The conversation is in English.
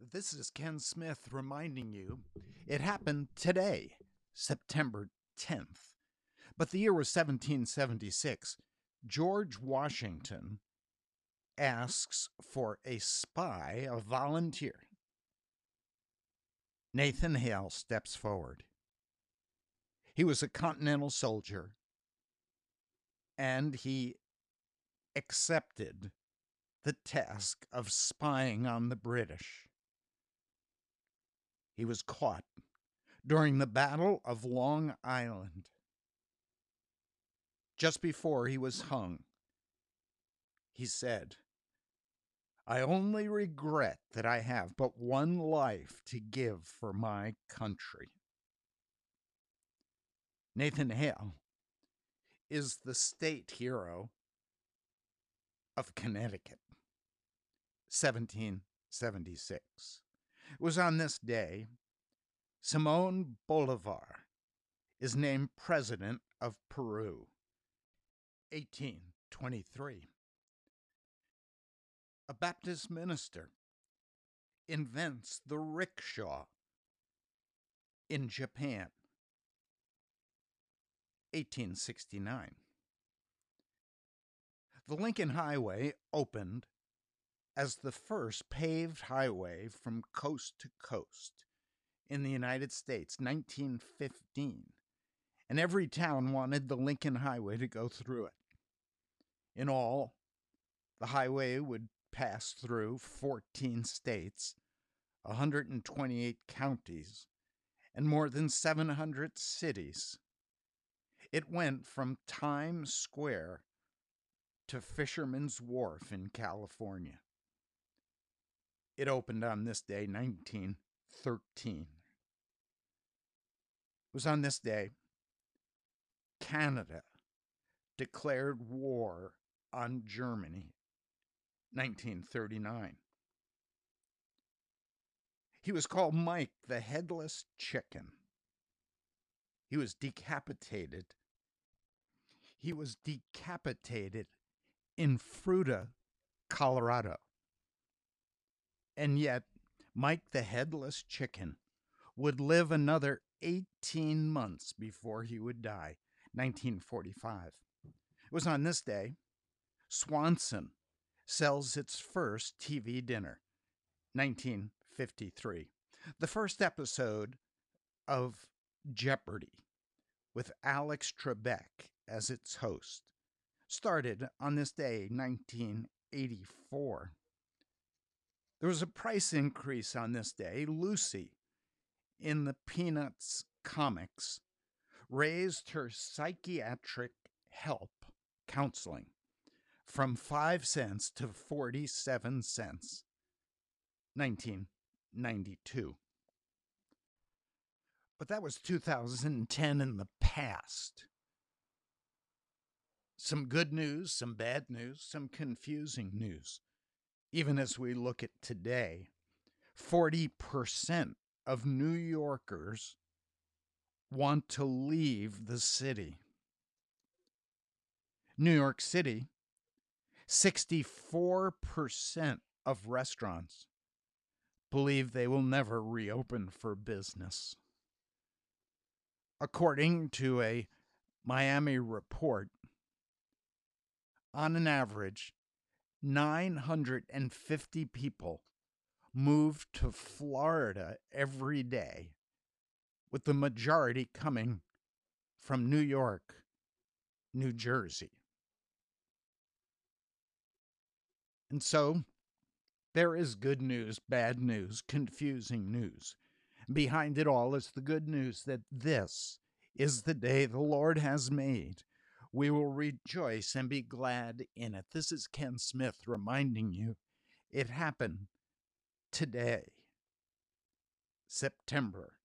This is Ken Smith reminding you it happened today, September 10th. But the year was 1776. George Washington asks for a spy, a volunteer. Nathan Hale steps forward. He was a continental soldier and he accepted the task of spying on the British. He was caught during the Battle of Long Island. Just before he was hung, he said, I only regret that I have but one life to give for my country. Nathan Hale is the state hero of Connecticut, 1776. It was on this day Simon Bolivar is named president of Peru, 1823. A Baptist minister invents the rickshaw in Japan, 1869. The Lincoln Highway opened as the first paved highway from coast to coast in the United States, 1915. And every town wanted the Lincoln Highway to go through it. In all, the highway would pass through 14 states, 128 counties, and more than 700 cities. It went from Times Square to Fisherman's Wharf in California. It opened on this day, 1913. It was on this day Canada declared war on Germany, 1939. He was called Mike the Headless Chicken. He was decapitated. He was decapitated in Fruita, Colorado. And yet, Mike the Headless Chicken would live another 18 months before he would die, 1945. It was on this day Swanson sells its first TV dinner, 1953. The first episode of Jeopardy, with Alex Trebek as its host, started on this day, 1984. There was a price increase on this day. Lucy, in the Peanuts comics, raised her psychiatric help counseling from 5 cents to 47 cents. 1992. But that was 2010 in the past. Some good news, some bad news, some confusing news even as we look at today, 40% of New Yorkers want to leave the city. New York City, 64% of restaurants believe they will never reopen for business. According to a Miami report, on an average, 950 people move to Florida every day, with the majority coming from New York, New Jersey. And so there is good news, bad news, confusing news. Behind it all is the good news that this is the day the Lord has made we will rejoice and be glad in it. This is Ken Smith reminding you it happened today, September 10th.